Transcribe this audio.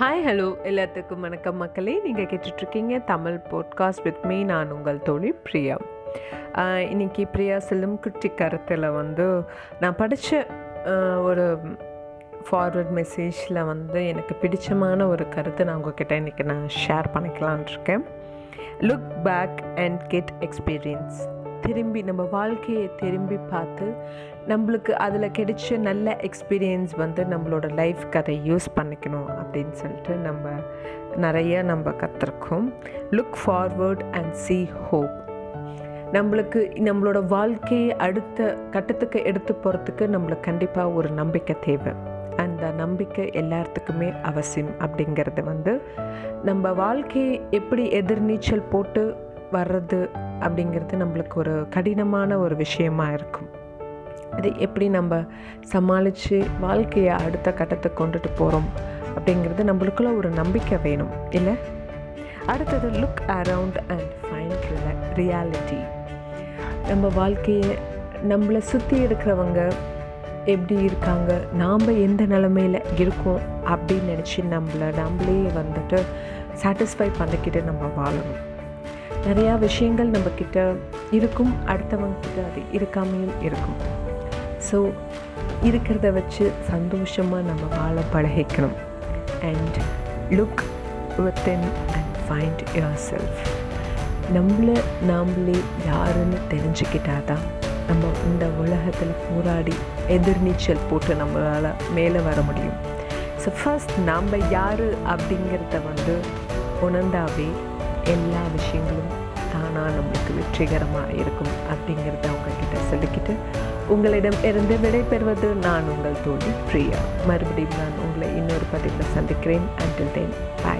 Hi hello எல்லாத்துக்கும் வணக்கம் மக்களே. நீங்கள் கேட்டுட்ருக்கீங்க தமிழ் போட்காஸ்ட் வித் மீ நான் உங்கள் தோழி பிரியா. இன்றைக்கி இன்னைக்கு பிரியா செல்லும் குட்டி கருத்தில் வந்து நான் படித்த ஒரு ஃபார்வர்ட் மெசேஜில் வந்து எனக்கு பிடிச்சமான ஒரு கருத்தை நான் உங்ககிட்ட இன்றைக்கி நான் ஷேர் பண்ணிக்கலான் இருக்கேன். Look back and get experience திரும்பி நம்ம வாழ்க்கையை திரும்பி பார்த்து நம்மளுக்கு அதில் கிடைச்ச நல்ல எக்ஸ்பீரியன்ஸ் வந்து நம்மளோட லைஃப்க்கு அதை யூஸ் பண்ணிக்கணும் அப்படின்னு சொல்லிட்டு நம்ம நிறைய நம்ம கற்றுருக்கோம் look forward and see hope நம்மளுக்கு நம்மளோட வாழ்க்கையை அடுத்த கட்டத்துக்கு எடுத்து போகிறதுக்கு நம்மளுக்கு கண்டிப்பாக ஒரு நம்பிக்கை தேவை. அந்த நம்பிக்கை எல்லாத்துக்குமே அவசியம் அப்படிங்கிறது வந்து நம்ம வாழ்க்கையை எப்படி எதிர்நீச்சல் போட்டு வர்றது அப்படிங்கிறது நம்மளுக்கு ஒரு கடினமான ஒரு விஷயமா இருக்கும். அது எப்படி நம்ம சமாளித்து வாழ்க்கையை அடுத்த கட்டத்துக்கு கொண்டுட்டு போகிறோம் அப்படிங்கிறது நம்மளுக்குள்ள ஒரு நம்பிக்கை வேணும் இல்லை? அடுத்தது look around and find reality நம்ம வாழ்க்கையை நம்மளை சுற்றி இருக்கிறவங்க எப்படி இருக்காங்க நாம் எந்த நிலமையில் இருக்கோம் அப்படின்னு நினச்சி நம்மளை நம்மளே வந்துட்டு சாட்டிஸ்ஃபை பண்ணிக்கிட்டு நம்ம வாழணும். நிறையா விஷயங்கள் நம்மக்கிட்ட இருக்கும் அடுத்தவங்கக்கிட்ட அது இருக்காமையும் இருக்கும். ஸோ இருக்கிறத வச்சு சந்தோஷமாக நம்ம வாழ பழகிக்கணும். And look within and find yourself நம்மளை நாமளே யாருன்னு தெரிஞ்சுக்கிட்டா தான் நம்ம இந்த உலகத்தில் போராடி எதிர்நீச்சல் போட்டு நம்மளால் மேலே வர முடியும். ஸோ ஃபர்ஸ்ட் நாம் யார் அப்படிங்கிறத வந்து உணர்ந்தாவே எல்லா விஷயங்களும் தானாக நம்மளுக்கு வெற்றிகரமாக இருக்கும் அப்படிங்கிறத அவங்கக்கிட்ட சொல்லிக்கிட்டு உங்களிடம் இருந்து விடைபெறுவது நான் உங்கள் தோழி பிரியா. மறுபடியும் நான் உங்களை இன்னொரு பதிவில் சந்திக்கிறேன். அண்டில் தென் பாய்